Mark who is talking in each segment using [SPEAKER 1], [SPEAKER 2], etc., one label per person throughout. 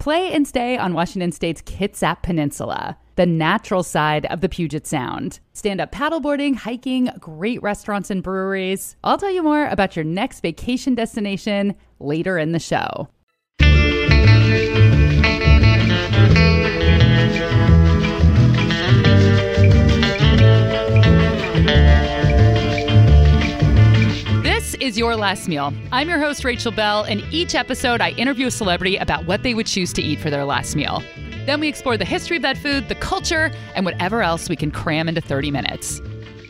[SPEAKER 1] play and stay on Washington State's Kitsap Peninsula, the natural side of the Puget Sound. Stand up paddleboarding, hiking, great restaurants and breweries. I'll tell you more about your next vacation destination later in the show. Is Your Last Meal. I'm your host, Rachel Belle, and each episode I interview a celebrity about what they would choose to eat for their last meal. Then we explore the history of that food, the culture, and whatever else we can cram into 30 minutes.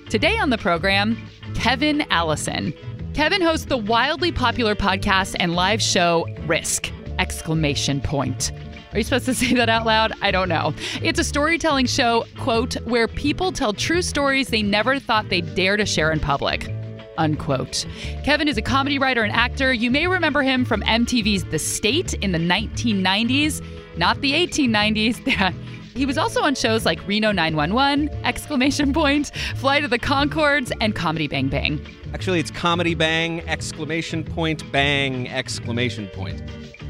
[SPEAKER 1] Today on the program, Kevin Allison. Kevin hosts the wildly popular podcast and live show Risk! Exclamation point. Are you supposed to say that out loud? I don't know. It's a storytelling show, quote, where people tell true stories they never thought they'd dare to share in public. Unquote. Kevin is a comedy writer and actor. You may remember him from MTV's The State in the 1990s, not the 1890s. He was also on shows like Reno 911, exclamation point, Flight of the Conchords, and Comedy Bang Bang.
[SPEAKER 2] Actually, it's comedy bang, exclamation point, bang, exclamation point.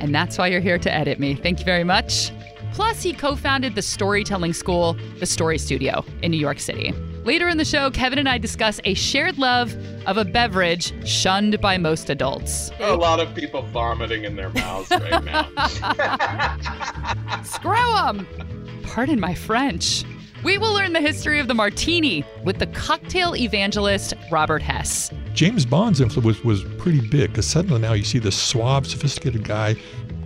[SPEAKER 1] And that's why you're here to edit me. Thank you very much. Plus, he co founded the storytelling school, The Story Studio, in New York City. Later in the show, Kevin and I discuss a shared love of a beverage shunned by most adults.
[SPEAKER 3] A lot of people vomiting in their mouths right now.
[SPEAKER 1] Screw 'em! Pardon my French. We will learn the history of the martini with the cocktail evangelist Robert Hess.
[SPEAKER 4] James Bond's influence was pretty big because suddenly now you see this suave, sophisticated guy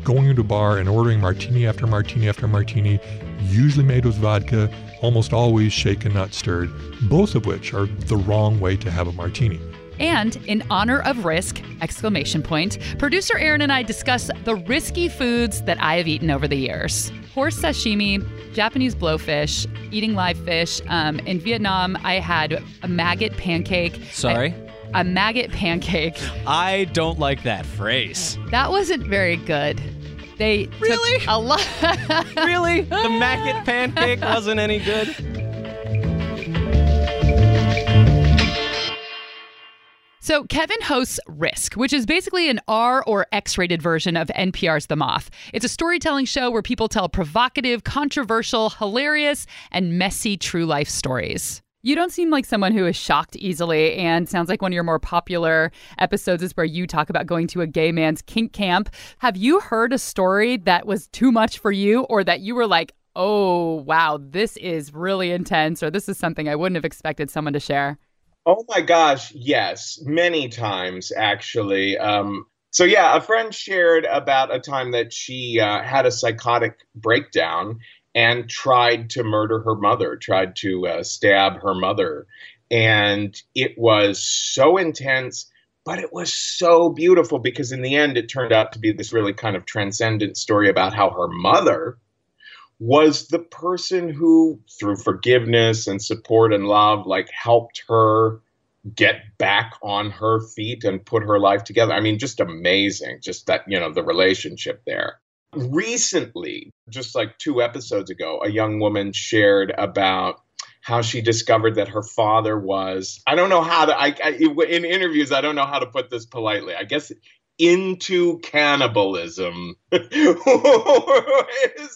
[SPEAKER 4] going into a bar and ordering martini after martini after martini, usually made with vodka, almost always shaken, not stirred, both of which are the wrong way to have a martini.
[SPEAKER 1] And in honor of risk, exclamation point, producer Aaron and I discuss the risky foods that I have eaten over the years. Horse sashimi, Japanese blowfish, eating live fish. Um, in Vietnam, I had a maggot pancake.
[SPEAKER 2] Sorry?
[SPEAKER 1] A, a maggot pancake.
[SPEAKER 2] I don't like that phrase.
[SPEAKER 1] That wasn't very good. They
[SPEAKER 2] Really?
[SPEAKER 1] took a lot.
[SPEAKER 2] really? The maggot pancake wasn't any good?
[SPEAKER 1] So, Kevin hosts Risk, which is basically an R or X rated version of NPR's The Moth. It's a storytelling show where people tell provocative, controversial, hilarious, and messy true life stories. You don't seem like someone who is shocked easily, and sounds like one of your more popular episodes is where you talk about going to a gay man's kink camp. Have you heard a story that was too much for you, or that you were like, oh, wow, this is really intense, or this is something I wouldn't have expected someone to share?
[SPEAKER 3] Oh my gosh, yes, many times actually. Um, so yeah, a friend shared about a time that she uh, had a psychotic breakdown and tried to murder her mother, tried to uh, stab her mother, and it was so intense. But it was so beautiful because in the end, it turned out to be this really kind of transcendent story about how her mother was the person who, through forgiveness and support and love, like helped her get back on her feet and put her life together. I mean, just amazing, just that, you know, the relationship there. Recently, just like two episodes ago, a young woman shared about how she discovered that her father was i don't know how to I, I in interviews i don't know how to put this politely i guess into cannibalism is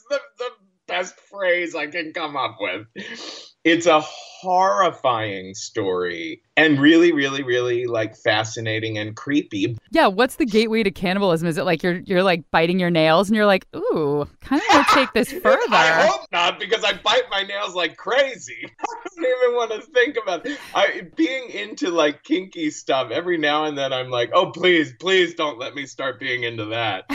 [SPEAKER 3] the, the best phrase I can come up with. It's a horrifying story and really, really, really like fascinating and creepy.
[SPEAKER 1] Yeah, what's the gateway to cannibalism? Is it like you're you're like biting your nails and you're like, ooh, kind of want to take this further?
[SPEAKER 3] I hope not, because I bite my nails like crazy. I don't even want to think about it. I being into like kinky stuff. Every now and then, I'm like, oh please, please don't let me start being into that.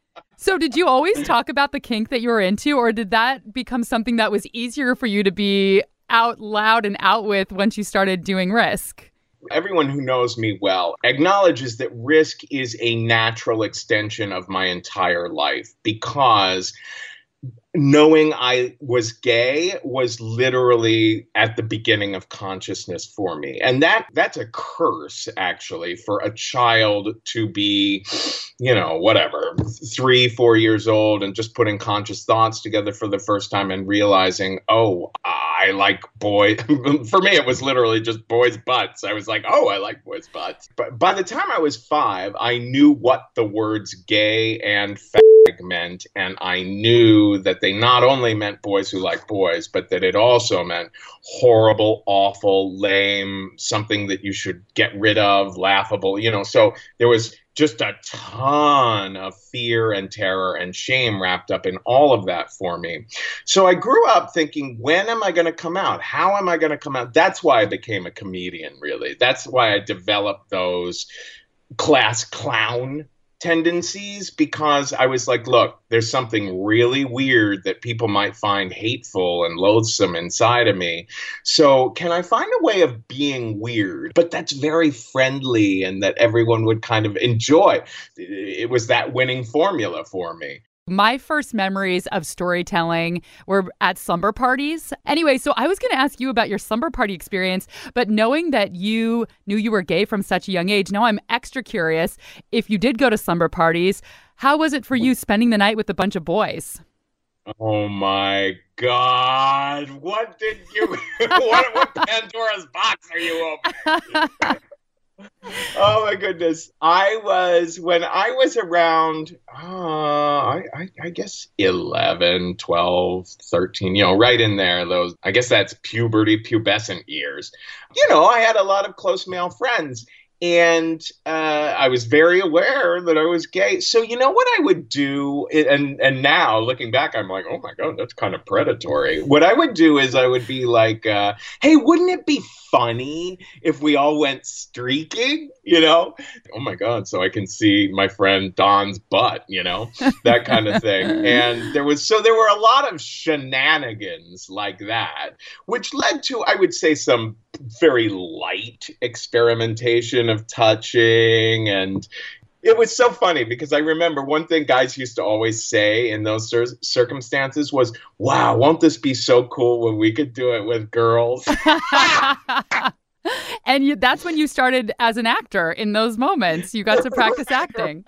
[SPEAKER 1] So, did you always talk about the kink that you were into, or did that become something that was easier for you to be out loud and out with once you started doing risk?
[SPEAKER 3] Everyone who knows me well acknowledges that risk is a natural extension of my entire life because knowing I was gay was literally at the beginning of consciousness for me. And that that's a curse actually for a child to be, you know, whatever, 3, 4 years old and just putting conscious thoughts together for the first time and realizing, "Oh, I like boy. For me, it was literally just boys' butts. I was like, oh, I like boys' butts. But by the time I was five, I knew what the words gay and fag meant, and I knew that they not only meant boys who like boys, but that it also meant horrible, awful, lame, something that you should get rid of, laughable. You know, so there was just a ton of fear and terror and shame wrapped up in all of that for me. So I grew up thinking, when am I going to come out? How am I going to come out? That's why I became a comedian, really. That's why I developed those class clown tendencies because I was like, look, there's something really weird that people might find hateful and loathsome inside of me. So, can I find a way of being weird, but that's very friendly and that everyone would kind of enjoy? It was that winning formula for me.
[SPEAKER 1] My first memories of storytelling were at slumber parties. Anyway, so I was going to ask you about your slumber party experience, but knowing that you knew you were gay from such a young age, now I'm extra curious. If you did go to slumber parties, how was it for you spending the night with a bunch of boys?
[SPEAKER 3] Oh my God. What did you, what, what Pandora's box are you opening? oh my goodness. I was, when I was around, uh, I, I, I, guess 11, 12, 13, you know, right in there, those, I guess that's puberty, pubescent years. You know, I had a lot of close male friends and uh, I was very aware that I was gay. So you know what I would do, and and now looking back, I'm like, oh my god, that's kind of predatory. What I would do is I would be like, uh, hey, wouldn't it be funny if we all went streaking? You know, oh my god, so I can see my friend Don's butt, you know, that kind of thing. and there was so there were a lot of shenanigans like that, which led to I would say some very light experimentation of touching and it was so funny because I remember one thing guys used to always say in those cir- circumstances was, "Wow, won't this be so cool when we could do it with girls?"
[SPEAKER 1] and you, that's when you started as an actor in those moments. You got to practice acting.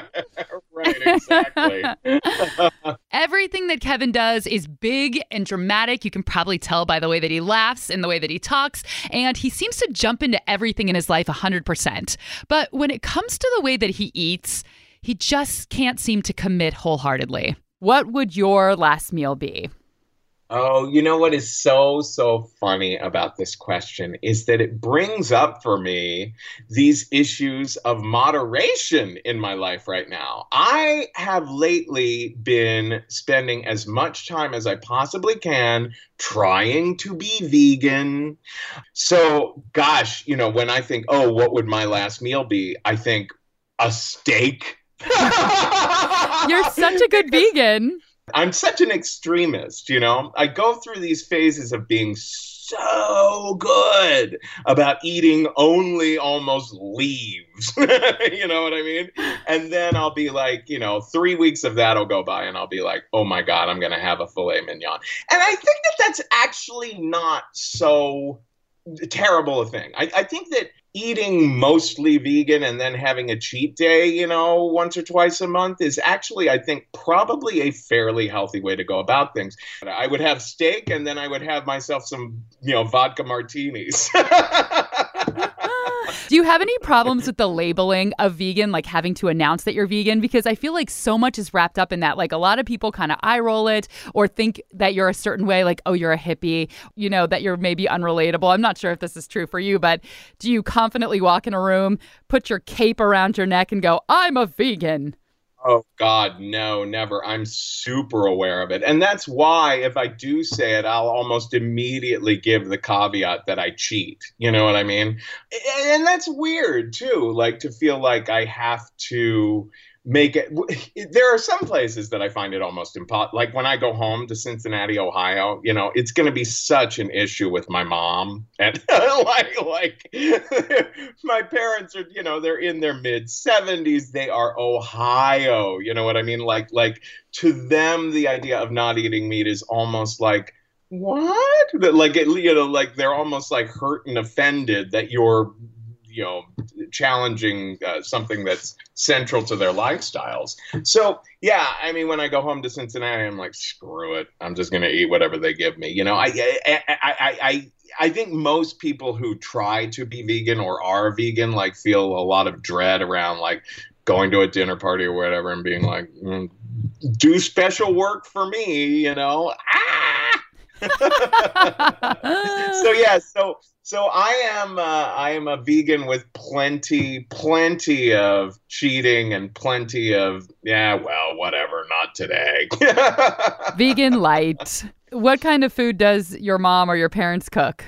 [SPEAKER 3] right, exactly.
[SPEAKER 1] Everything that Kevin does is big and dramatic. You can probably tell by the way that he laughs and the way that he talks. And he seems to jump into everything in his life 100%. But when it comes to the way that he eats, he just can't seem to commit wholeheartedly. What would your last meal be?
[SPEAKER 3] Oh, you know what is so, so funny about this question is that it brings up for me these issues of moderation in my life right now. I have lately been spending as much time as I possibly can trying to be vegan. So, gosh, you know, when I think, oh, what would my last meal be? I think a steak.
[SPEAKER 1] You're such a good vegan.
[SPEAKER 3] I'm such an extremist, you know? I go through these phases of being so good about eating only almost leaves. you know what I mean? And then I'll be like, you know, three weeks of that will go by and I'll be like, oh my God, I'm going to have a filet mignon. And I think that that's actually not so terrible a thing. I, I think that eating mostly vegan and then having a cheat day, you know, once or twice a month is actually, I think, probably a fairly healthy way to go about things. I would have steak and then I would have myself some, you know, vodka martinis.
[SPEAKER 1] Do you have any problems with the labeling of vegan, like having to announce that you're vegan? Because I feel like so much is wrapped up in that. Like a lot of people kind of eye roll it or think that you're a certain way, like, oh, you're a hippie, you know, that you're maybe unrelatable. I'm not sure if this is true for you, but do you confidently walk in a room, put your cape around your neck, and go, I'm a vegan?
[SPEAKER 3] Oh God, no, never. I'm super aware of it. And that's why if I do say it, I'll almost immediately give the caveat that I cheat. You know what I mean? And that's weird too, like to feel like I have to make it there are some places that i find it almost impossible like when i go home to cincinnati ohio you know it's going to be such an issue with my mom and like like my parents are you know they're in their mid 70s they are ohio you know what i mean? Like like to them the idea of not eating meat is almost like what? Like it, you know like they're almost like hurt and offended that you're you know challenging uh, something that's central to their lifestyles. So yeah, I mean, when I go home to Cincinnati, I'm like, screw it, I'm just gonna eat whatever they give me. You know, I I I I. I I think most people who try to be vegan or are vegan like feel a lot of dread around like going to a dinner party or whatever and being like, mm, do special work for me, you know? Ah! so yeah, so so I am uh, I am a vegan with plenty plenty of cheating and plenty of yeah well whatever not today.
[SPEAKER 1] vegan light. What kind of food does your mom or your parents cook?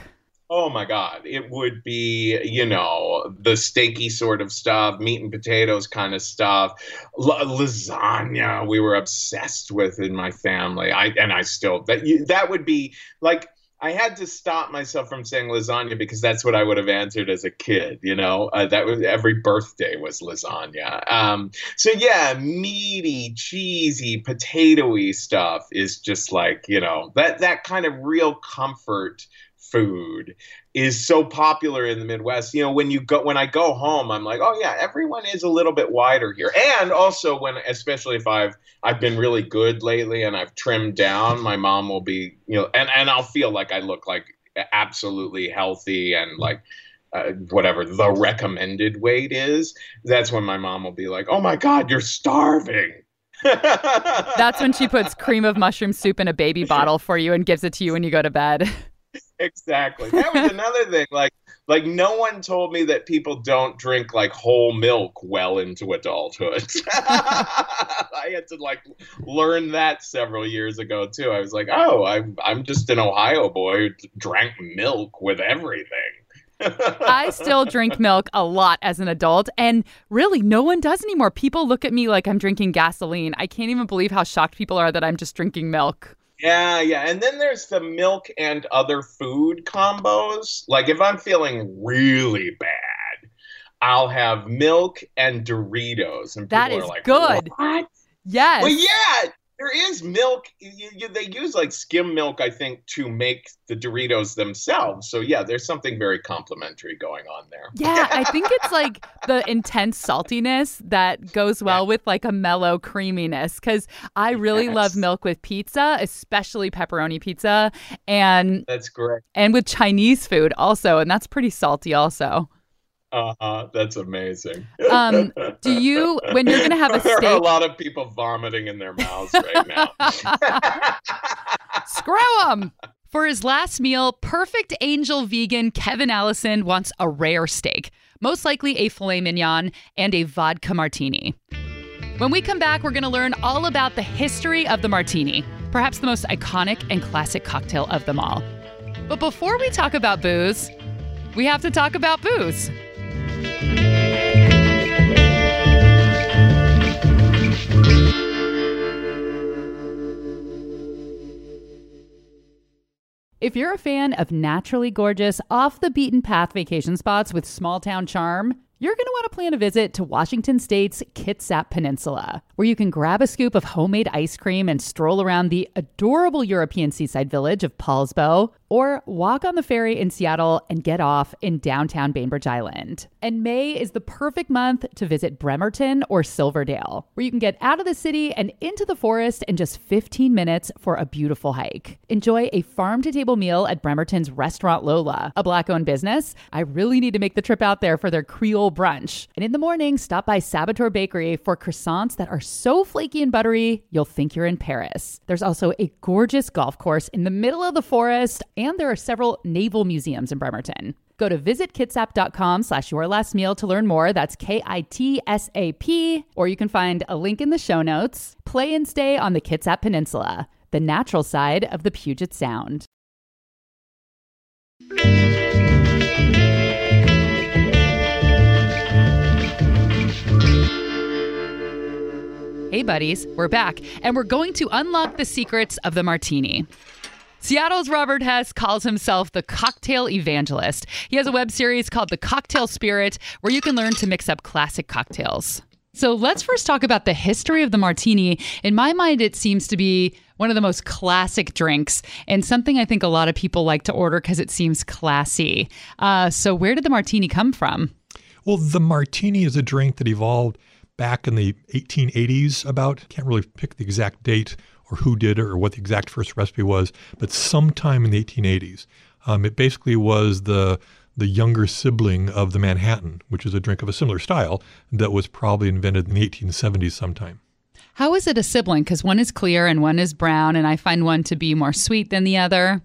[SPEAKER 3] Oh my God. It would be, you know, the steaky sort of stuff, meat and potatoes kind of stuff, L- lasagna. We were obsessed with in my family. I and I still that that would be like I had to stop myself from saying lasagna because that's what I would have answered as a kid. You know, uh, that was every birthday was lasagna. Um, so yeah, meaty, cheesy, potatoy stuff is just like you know that that kind of real comfort food is so popular in the Midwest. You know, when you go when I go home, I'm like, oh yeah, everyone is a little bit wider here. And also when especially if I've I've been really good lately and I've trimmed down, my mom will be, you know, and and I'll feel like I look like absolutely healthy and like uh, whatever the recommended weight is. That's when my mom will be like, "Oh my god, you're starving."
[SPEAKER 1] That's when she puts cream of mushroom soup in a baby bottle for you and gives it to you when you go to bed.
[SPEAKER 3] Exactly. That was another thing. Like, like no one told me that people don't drink like whole milk well into adulthood. I had to like learn that several years ago too. I was like, oh, I'm I'm just an Ohio boy who drank milk with everything.
[SPEAKER 1] I still drink milk a lot as an adult, and really, no one does anymore. People look at me like I'm drinking gasoline. I can't even believe how shocked people are that I'm just drinking milk.
[SPEAKER 3] Yeah, yeah. And then there's the milk and other food combos. Like if I'm feeling really bad, I'll have milk and Doritos. And
[SPEAKER 1] that is like, good.
[SPEAKER 3] What?
[SPEAKER 1] Yes.
[SPEAKER 3] Well, yeah. There is milk. You, you, they use like skim milk, I think, to make the Doritos themselves. So yeah, there's something very complementary going on there.
[SPEAKER 1] Yeah, I think it's like the intense saltiness that goes well with like a mellow creaminess. Because I really yes. love milk with pizza, especially pepperoni pizza, and
[SPEAKER 3] that's great.
[SPEAKER 1] And with Chinese food also, and that's pretty salty also.
[SPEAKER 3] Uh-huh. That's amazing.
[SPEAKER 1] Um, do you, when you're going to have a steak?
[SPEAKER 3] There are a lot of people vomiting in their mouths right now.
[SPEAKER 1] Screw them. For his last meal, perfect angel vegan Kevin Allison wants a rare steak, most likely a filet mignon and a vodka martini. When we come back, we're going to learn all about the history of the martini, perhaps the most iconic and classic cocktail of them all. But before we talk about booze, we have to talk about booze. If you're a fan of naturally gorgeous, off the beaten path vacation spots with small town charm, you're going to want to plan a visit to Washington State's Kitsap Peninsula, where you can grab a scoop of homemade ice cream and stroll around the adorable European seaside village of Poulsbo, or walk on the ferry in Seattle and get off in downtown Bainbridge Island. And May is the perfect month to visit Bremerton or Silverdale, where you can get out of the city and into the forest in just 15 minutes for a beautiful hike. Enjoy a farm to table meal at Bremerton's Restaurant Lola, a black owned business. I really need to make the trip out there for their Creole brunch. And in the morning, stop by Saboteur Bakery for croissants that are so flaky and buttery, you'll think you're in Paris. There's also a gorgeous golf course in the middle of the forest and there are several naval museums in Bremerton. Go to visitkitsap.com slash your last meal to learn more. That's K-I-T-S-A-P. Or you can find a link in the show notes. Play and stay on the Kitsap Peninsula, the natural side of the Puget Sound. Hey, buddies, we're back, and we're going to unlock the secrets of the martini. Seattle's Robert Hess calls himself the cocktail evangelist. He has a web series called The Cocktail Spirit where you can learn to mix up classic cocktails. So let's first talk about the history of the martini. In my mind, it seems to be one of the most classic drinks and something I think a lot of people like to order because it seems classy. Uh, so, where did the martini come from?
[SPEAKER 4] Well, the martini is a drink that evolved back in the 1880s, about. Can't really pick the exact date or who did it or what the exact first recipe was, but sometime in the 1880s. Um, it basically was the the younger sibling of the Manhattan, which is a drink of a similar style that was probably invented in the 1870s sometime.
[SPEAKER 1] How is it a sibling? Because one is clear and one is brown, and I find one to be more sweet than the other.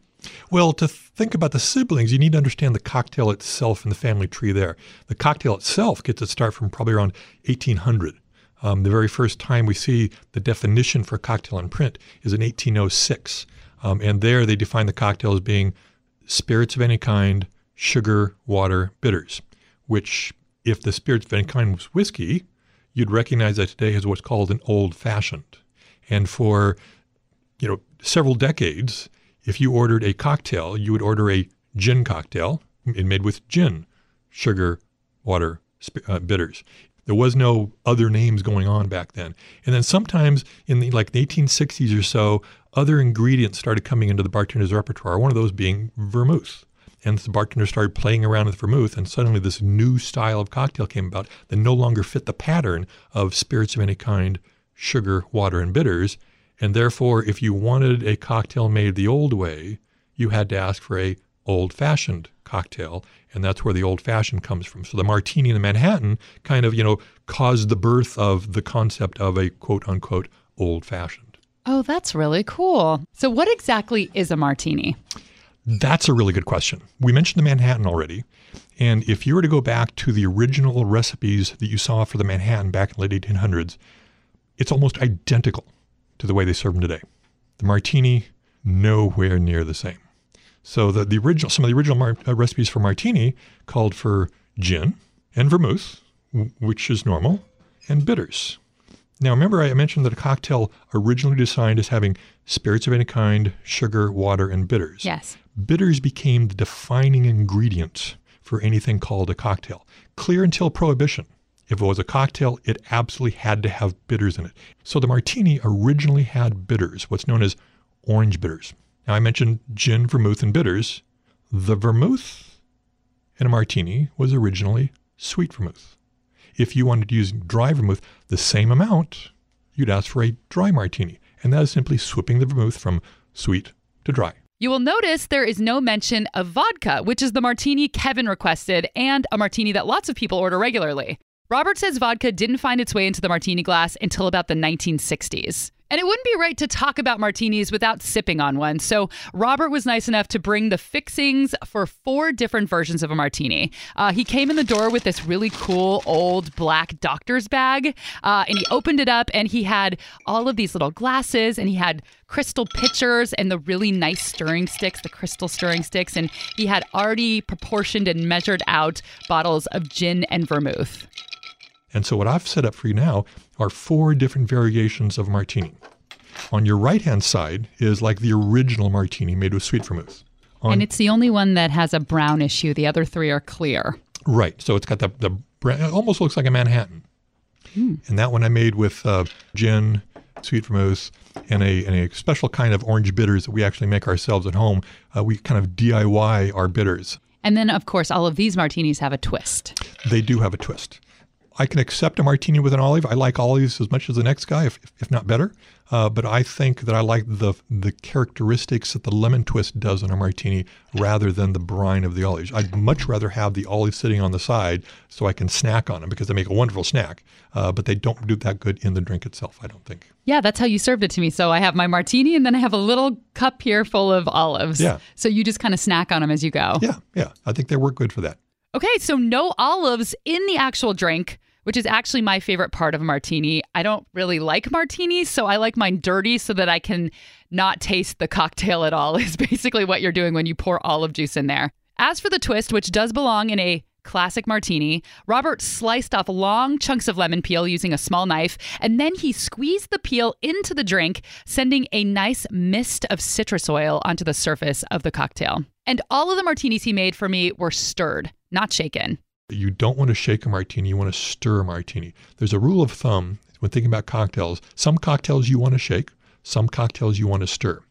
[SPEAKER 4] Well, to think about the siblings, you need to understand the cocktail itself and the family tree there. The cocktail itself gets its start from probably around 1800. Um, the very first time we see the definition for cocktail in print is in 1806. Um, and there they define the cocktail as being spirits of any kind, sugar, water, bitters, which, if the spirits of any kind was whiskey, you'd recognize that today as what's called an old fashioned. And for, you know, several decades, if you ordered a cocktail, you would order a gin cocktail made with gin, sugar, water, uh, bitters. There was no other names going on back then. And then sometimes in the like the 1860s or so, other ingredients started coming into the bartender's repertoire, one of those being vermouth. And the bartender started playing around with vermouth, and suddenly this new style of cocktail came about that no longer fit the pattern of spirits of any kind, sugar, water, and bitters. And therefore, if you wanted a cocktail made the old way, you had to ask for a old-fashioned cocktail, and that's where the old-fashioned comes from. So the martini in the Manhattan kind of, you know, caused the birth of the concept of a quote-unquote old-fashioned.
[SPEAKER 1] Oh, that's really cool. So what exactly is a martini?
[SPEAKER 4] That's a really good question. We mentioned the Manhattan already. And if you were to go back to the original recipes that you saw for the Manhattan back in the late 1800s, it's almost identical to the way they serve them today. The martini, nowhere near the same. So the, the original, some of the original mar- uh, recipes for martini called for gin and vermouth, w- which is normal, and bitters. Now, remember, I mentioned that a cocktail originally designed as having spirits of any kind, sugar, water, and bitters.
[SPEAKER 1] Yes
[SPEAKER 4] bitters became the defining ingredient for anything called a cocktail. Clear until Prohibition. If it was a cocktail, it absolutely had to have bitters in it. So the martini originally had bitters, what's known as orange bitters. Now, I mentioned gin, vermouth, and bitters. The vermouth in a martini was originally sweet vermouth. If you wanted to use dry vermouth, the same amount, you'd ask for a dry martini. And that is simply swapping the vermouth from sweet to dry.
[SPEAKER 1] You will notice there is no mention of vodka, which is the martini Kevin requested and a martini that lots of people order regularly. Robert says vodka didn't find its way into the martini glass until about the 1960s. And it wouldn't be right to talk about martinis without sipping on one. So Robert was nice enough to bring the fixings for four different versions of a martini. Uh, he came in the door with this really cool old black doctor's bag, uh, and he opened it up, and he had all of these little glasses, and he had crystal pitchers and the really nice stirring sticks, the crystal stirring sticks, and he had already proportioned and measured out bottles of gin and vermouth.
[SPEAKER 4] And so what I've set up for you now are four different variations of martini. On your right hand side is like the original martini made with sweet vermouth. On,
[SPEAKER 1] and it's the only one that has a brown issue. The other three are clear.
[SPEAKER 4] Right. So it's got the, the brown, it almost looks like a Manhattan. Hmm. And that one I made with uh, gin, sweet vermouth, and a, and a special kind of orange bitters that we actually make ourselves at home. Uh, we kind of DIY our bitters.
[SPEAKER 1] And then, of course, all of these martinis have a twist.
[SPEAKER 4] They do have a twist. I can accept a martini with an olive. I like olives as much as the next guy, if, if not better. Uh, but I think that I like the the characteristics that the lemon twist does on a martini rather than the brine of the olives. I'd much rather have the olives sitting on the side so I can snack on them because they make a wonderful snack. Uh, but they don't do that good in the drink itself, I don't think.
[SPEAKER 1] Yeah, that's how you served it to me. So I have my martini and then I have a little cup here full of olives.
[SPEAKER 4] Yeah.
[SPEAKER 1] So you just kind of snack on them as you go.
[SPEAKER 4] Yeah, yeah. I think they work good for that.
[SPEAKER 1] Okay, so no olives in the actual drink which is actually my favorite part of a martini. I don't really like martinis, so I like mine dirty so that I can not taste the cocktail at all, is basically what you're doing when you pour olive juice in there. As for the twist, which does belong in a classic martini, Robert sliced off long chunks of lemon peel using a small knife, and then he squeezed the peel into the drink, sending a nice mist of citrus oil onto the surface of the cocktail. And all of the martinis he made for me were stirred, not shaken.
[SPEAKER 4] You don't want to shake a martini, you want to stir a martini. There's a rule of thumb when thinking about cocktails. Some cocktails you want to shake, some cocktails you want to stir.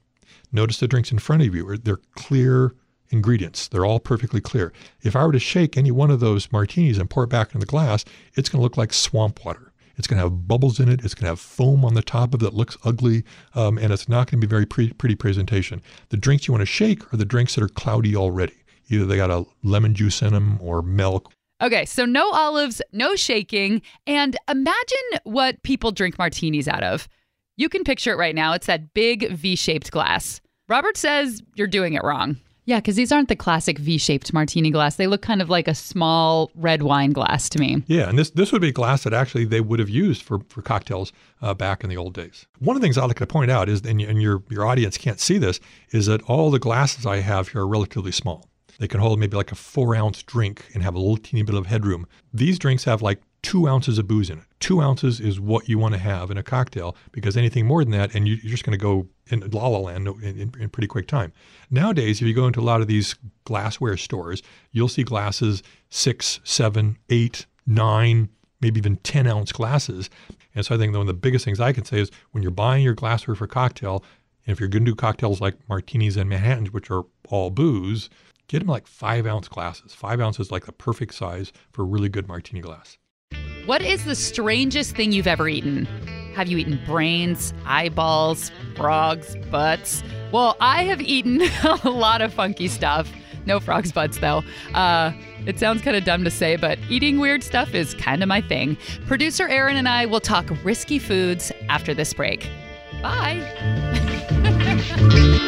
[SPEAKER 4] Notice the drinks in front of you, they're clear ingredients. They're all perfectly clear. If I were to shake any one of those martinis and pour it back into the glass, it's going to look like swamp water. It's going to have bubbles in it. It's going to have foam on the top of it that looks ugly, um, and it's not going to be very pre- pretty presentation. The drinks you want to shake are the drinks that are cloudy already. Either they got a lemon juice in them or milk.
[SPEAKER 1] Okay, so no olives, no shaking, and imagine what people drink martinis out of. You can picture it right now. It's that big V shaped glass. Robert says you're doing it wrong. Yeah, because these aren't the classic V-shaped martini glass. They look kind of like a small red wine glass to me.
[SPEAKER 4] Yeah, and this this would be a glass that actually they would have used for for cocktails uh, back in the old days. One of the things I'd like to point out is, and, and your your audience can't see this, is that all the glasses I have here are relatively small. They can hold maybe like a four ounce drink and have a little teeny bit of headroom. These drinks have like two ounces of booze in it. Two ounces is what you want to have in a cocktail because anything more than that, and you, are just going to go in la la land in, in, in, pretty quick time. Nowadays, if you go into a lot of these glassware stores, you'll see glasses six, seven, eight, nine, maybe even 10 ounce glasses. And so I think one of the biggest things I can say is when you're buying your glassware for cocktail, and if you're going to do cocktails like martinis and Manhattans, which are all booze, get them like five ounce glasses. Five ounces like the perfect size for a really good martini glass.
[SPEAKER 1] What is the strangest thing you've ever eaten? Have you eaten brains, eyeballs, frogs, butts? Well, I have eaten a lot of funky stuff. No frogs' butts, though. Uh, it sounds kind of dumb to say, but eating weird stuff is kind of my thing. Producer Aaron and I will talk risky foods after this break. Bye.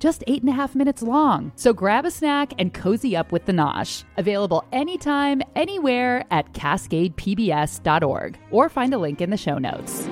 [SPEAKER 1] just eight and a half minutes long. So grab a snack and cozy up with the Nosh. Available anytime, anywhere at cascadepbs.org or find a link in the show notes.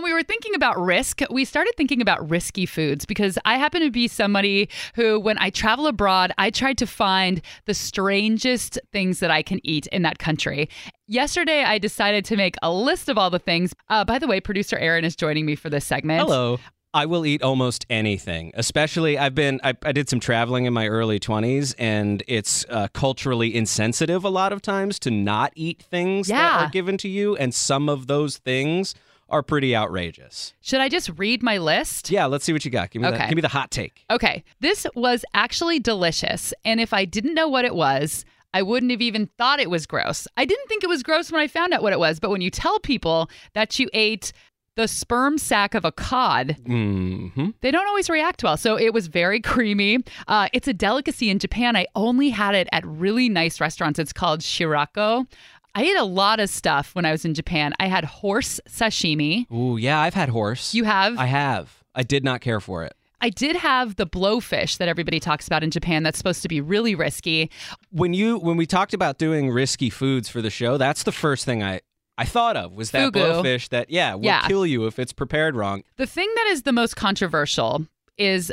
[SPEAKER 1] When we were thinking about risk, we started thinking about risky foods because I happen to be somebody who, when I travel abroad, I try to find the strangest things that I can eat in that country. Yesterday, I decided to make a list of all the things. Uh, by the way, producer Aaron is joining me for this segment.
[SPEAKER 2] Hello. I will eat almost anything. Especially, I've been, I, I did some traveling in my early 20s, and it's uh, culturally insensitive a lot of times to not eat things
[SPEAKER 1] yeah.
[SPEAKER 2] that are given to you. And some of those things are pretty outrageous.
[SPEAKER 1] Should I just read my list?
[SPEAKER 2] Yeah, let's see what you got. Give me,
[SPEAKER 1] okay.
[SPEAKER 2] the, give me the hot take.
[SPEAKER 1] Okay. This was actually delicious. And if I didn't know what it was, I wouldn't have even thought it was gross. I didn't think it was gross when I found out what it was, but when you tell people that you ate the sperm sac of a cod,
[SPEAKER 2] mm-hmm.
[SPEAKER 1] they don't always react well. So it was very creamy. Uh, it's a delicacy in Japan. I only had it at really nice restaurants. It's called shirako. I ate a lot of stuff when I was in Japan. I had horse sashimi.
[SPEAKER 2] Ooh, yeah, I've had horse.
[SPEAKER 1] You have?
[SPEAKER 2] I have. I did not care for it.
[SPEAKER 1] I did have the blowfish that everybody talks about in Japan that's supposed to be really risky.
[SPEAKER 2] When you when we talked about doing risky foods for the show, that's the first thing I I thought of was that
[SPEAKER 1] Fugu.
[SPEAKER 2] blowfish that yeah, will
[SPEAKER 1] Yeah.
[SPEAKER 2] kill you if it's prepared wrong.
[SPEAKER 1] The thing that is the most controversial is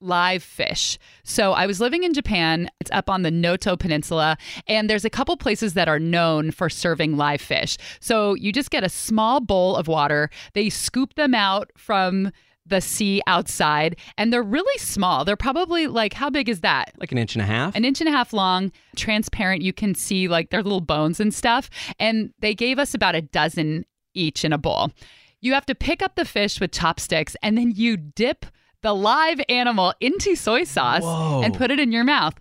[SPEAKER 1] live fish. So I was living in Japan. It's up on the Noto Peninsula, and there's a couple places that are known for serving live fish. So you just get a small bowl of water. They scoop them out from the sea outside, and they're really small. They're probably like how big is that?
[SPEAKER 2] Like an inch and a half.
[SPEAKER 1] an inch and a half long, transparent. You can see like their little bones and stuff. And they gave us about a dozen each in a bowl. You have to pick up the fish with chopsticks and then you dip the live animal into soy sauce
[SPEAKER 2] Whoa.
[SPEAKER 1] and put it in your mouth.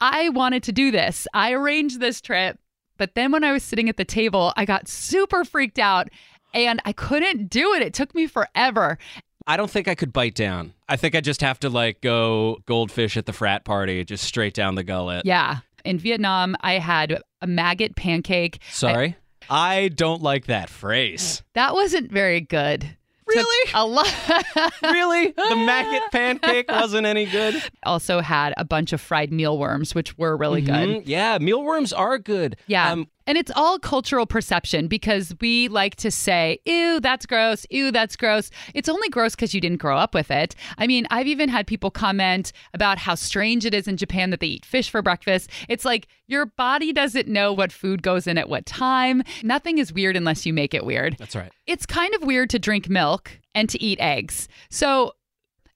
[SPEAKER 1] I wanted to do this. I arranged this trip, but then when I was sitting at the table, I got super freaked out and I couldn't do it. It took me forever.
[SPEAKER 2] I don't think I could bite down. I think I just have to like go goldfish at the frat party, just straight down the gullet.
[SPEAKER 1] Yeah. In Vietnam, I had a maggot pancake.
[SPEAKER 2] Sorry. I, don't like that phrase.
[SPEAKER 1] That wasn't very good.
[SPEAKER 2] Really?
[SPEAKER 1] a lot.
[SPEAKER 2] really? The maggot pancake wasn't any good?
[SPEAKER 1] also had a bunch of fried mealworms, which were really good.
[SPEAKER 2] Mhm. Yeah, mealworms are good.
[SPEAKER 1] Yeah.
[SPEAKER 2] Um,
[SPEAKER 1] and it's all cultural perception because we like to say, ew, that's gross. Ew, that's gross. It's only gross because you didn't grow up with it. I mean, I've even had people comment about how strange it is in Japan that they eat fish for breakfast. It's like your body doesn't know what food goes in at what time. Nothing is weird unless you make it weird.
[SPEAKER 2] that's right.
[SPEAKER 1] It's kind of weird to drink milk and to eat eggs. So,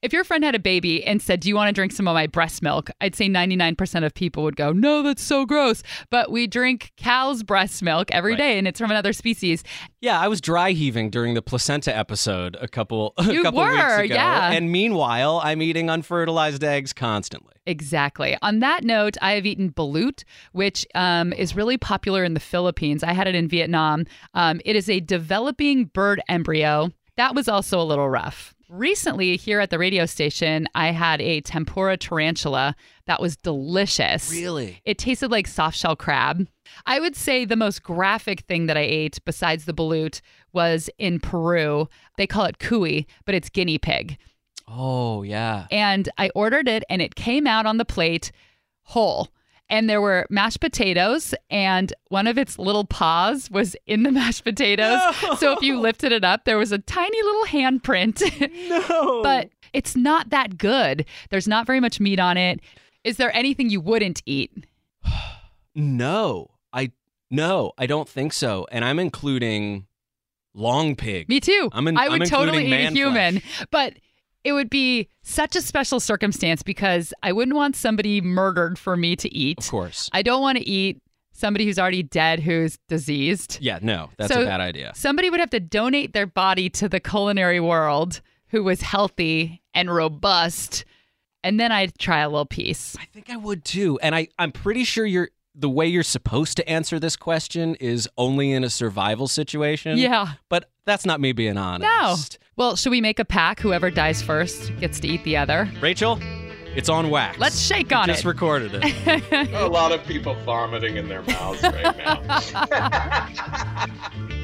[SPEAKER 1] if your friend had a baby and said, Do you want to drink some of my breast milk? I'd say 99% of people would go, No, that's so gross. But we drink cow's breast milk every
[SPEAKER 2] Right.
[SPEAKER 1] day, and it's from another species.
[SPEAKER 2] Yeah, I was dry heaving during the placenta episode a couple a couple
[SPEAKER 1] were,
[SPEAKER 2] weeks ago.
[SPEAKER 1] yeah.
[SPEAKER 2] And meanwhile, I'm eating unfertilized eggs constantly.
[SPEAKER 1] Exactly. On that note, I have eaten balut, which um, is really popular in the Philippines. I had it in Vietnam. Um, it is a developing bird embryo. That was also a little rough. Recently, here at the radio station, I had a tempura tarantula that was delicious.
[SPEAKER 2] Really?
[SPEAKER 1] It tasted like soft shell crab. I would say the most graphic thing that I ate besides the balut was in Peru. They call it cuy, but it's guinea pig
[SPEAKER 2] Oh, yeah.
[SPEAKER 1] and I ordered it and it came out on the plate whole. And there were mashed potatoes, and one of its little paws was in the mashed potatoes. So if you lifted it up, there was a tiny little handprint.
[SPEAKER 2] No.
[SPEAKER 1] but it's not that good. There's not very much meat on it. Is there anything you wouldn't eat?
[SPEAKER 2] no. I no, I don't think so. And I'm including long pig.
[SPEAKER 1] Me too.
[SPEAKER 2] I'm in-
[SPEAKER 1] I would
[SPEAKER 2] I'm
[SPEAKER 1] totally eat a
[SPEAKER 2] man
[SPEAKER 1] human, but it would be such a special circumstance because I wouldn't want somebody murdered for me to eat.
[SPEAKER 2] Of course.
[SPEAKER 1] I don't want to eat somebody who's already dead who's diseased.
[SPEAKER 2] Yeah, no, that's
[SPEAKER 1] So-
[SPEAKER 2] a bad idea.
[SPEAKER 1] Somebody would have to donate their body to the culinary world who was healthy and robust. And then I'd try a little piece.
[SPEAKER 2] I think I would too. And I, I'm pretty sure you're the way you're supposed to answer this question is only in a survival situation.
[SPEAKER 1] Yeah.
[SPEAKER 2] But that's not me being honest.
[SPEAKER 1] No.
[SPEAKER 2] honest.
[SPEAKER 1] Well, should we make a pack? Whoever dies first gets to eat the other.
[SPEAKER 2] Rachel, it's on wax.
[SPEAKER 1] Let's shake on
[SPEAKER 2] Just
[SPEAKER 1] it.
[SPEAKER 2] recorded it.
[SPEAKER 3] A lot of people vomiting in their mouths right now.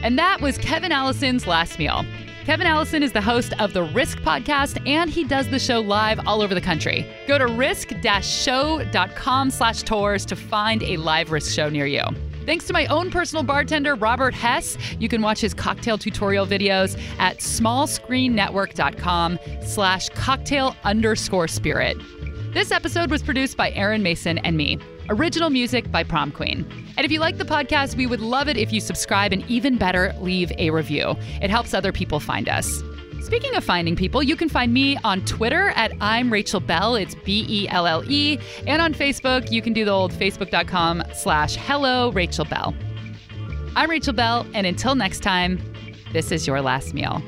[SPEAKER 1] And that was Kevin Allison's last meal. Kevin Allison is the host of the Risk podcast, and he does the show live all over the country. Go to risk-show.com slash tours to find a live Risk show near you. Thanks to my own personal bartender, Robert Hess. You can watch his cocktail tutorial videos at smallscreennetwork.com slash cocktail underscore spirit. This episode was produced by Aaron Mason and me. Original music by Prom Queen. And if you like the podcast, we would love it if you subscribe and even better, leave a review. It helps other people find us. Speaking of finding people, you can find me on Twitter at I'm Rachel Belle. It's B E L L E. And on Facebook, you can do the old facebook.com slash hello Rachel Belle. I'm Rachel Belle, and until next time, this is your last meal.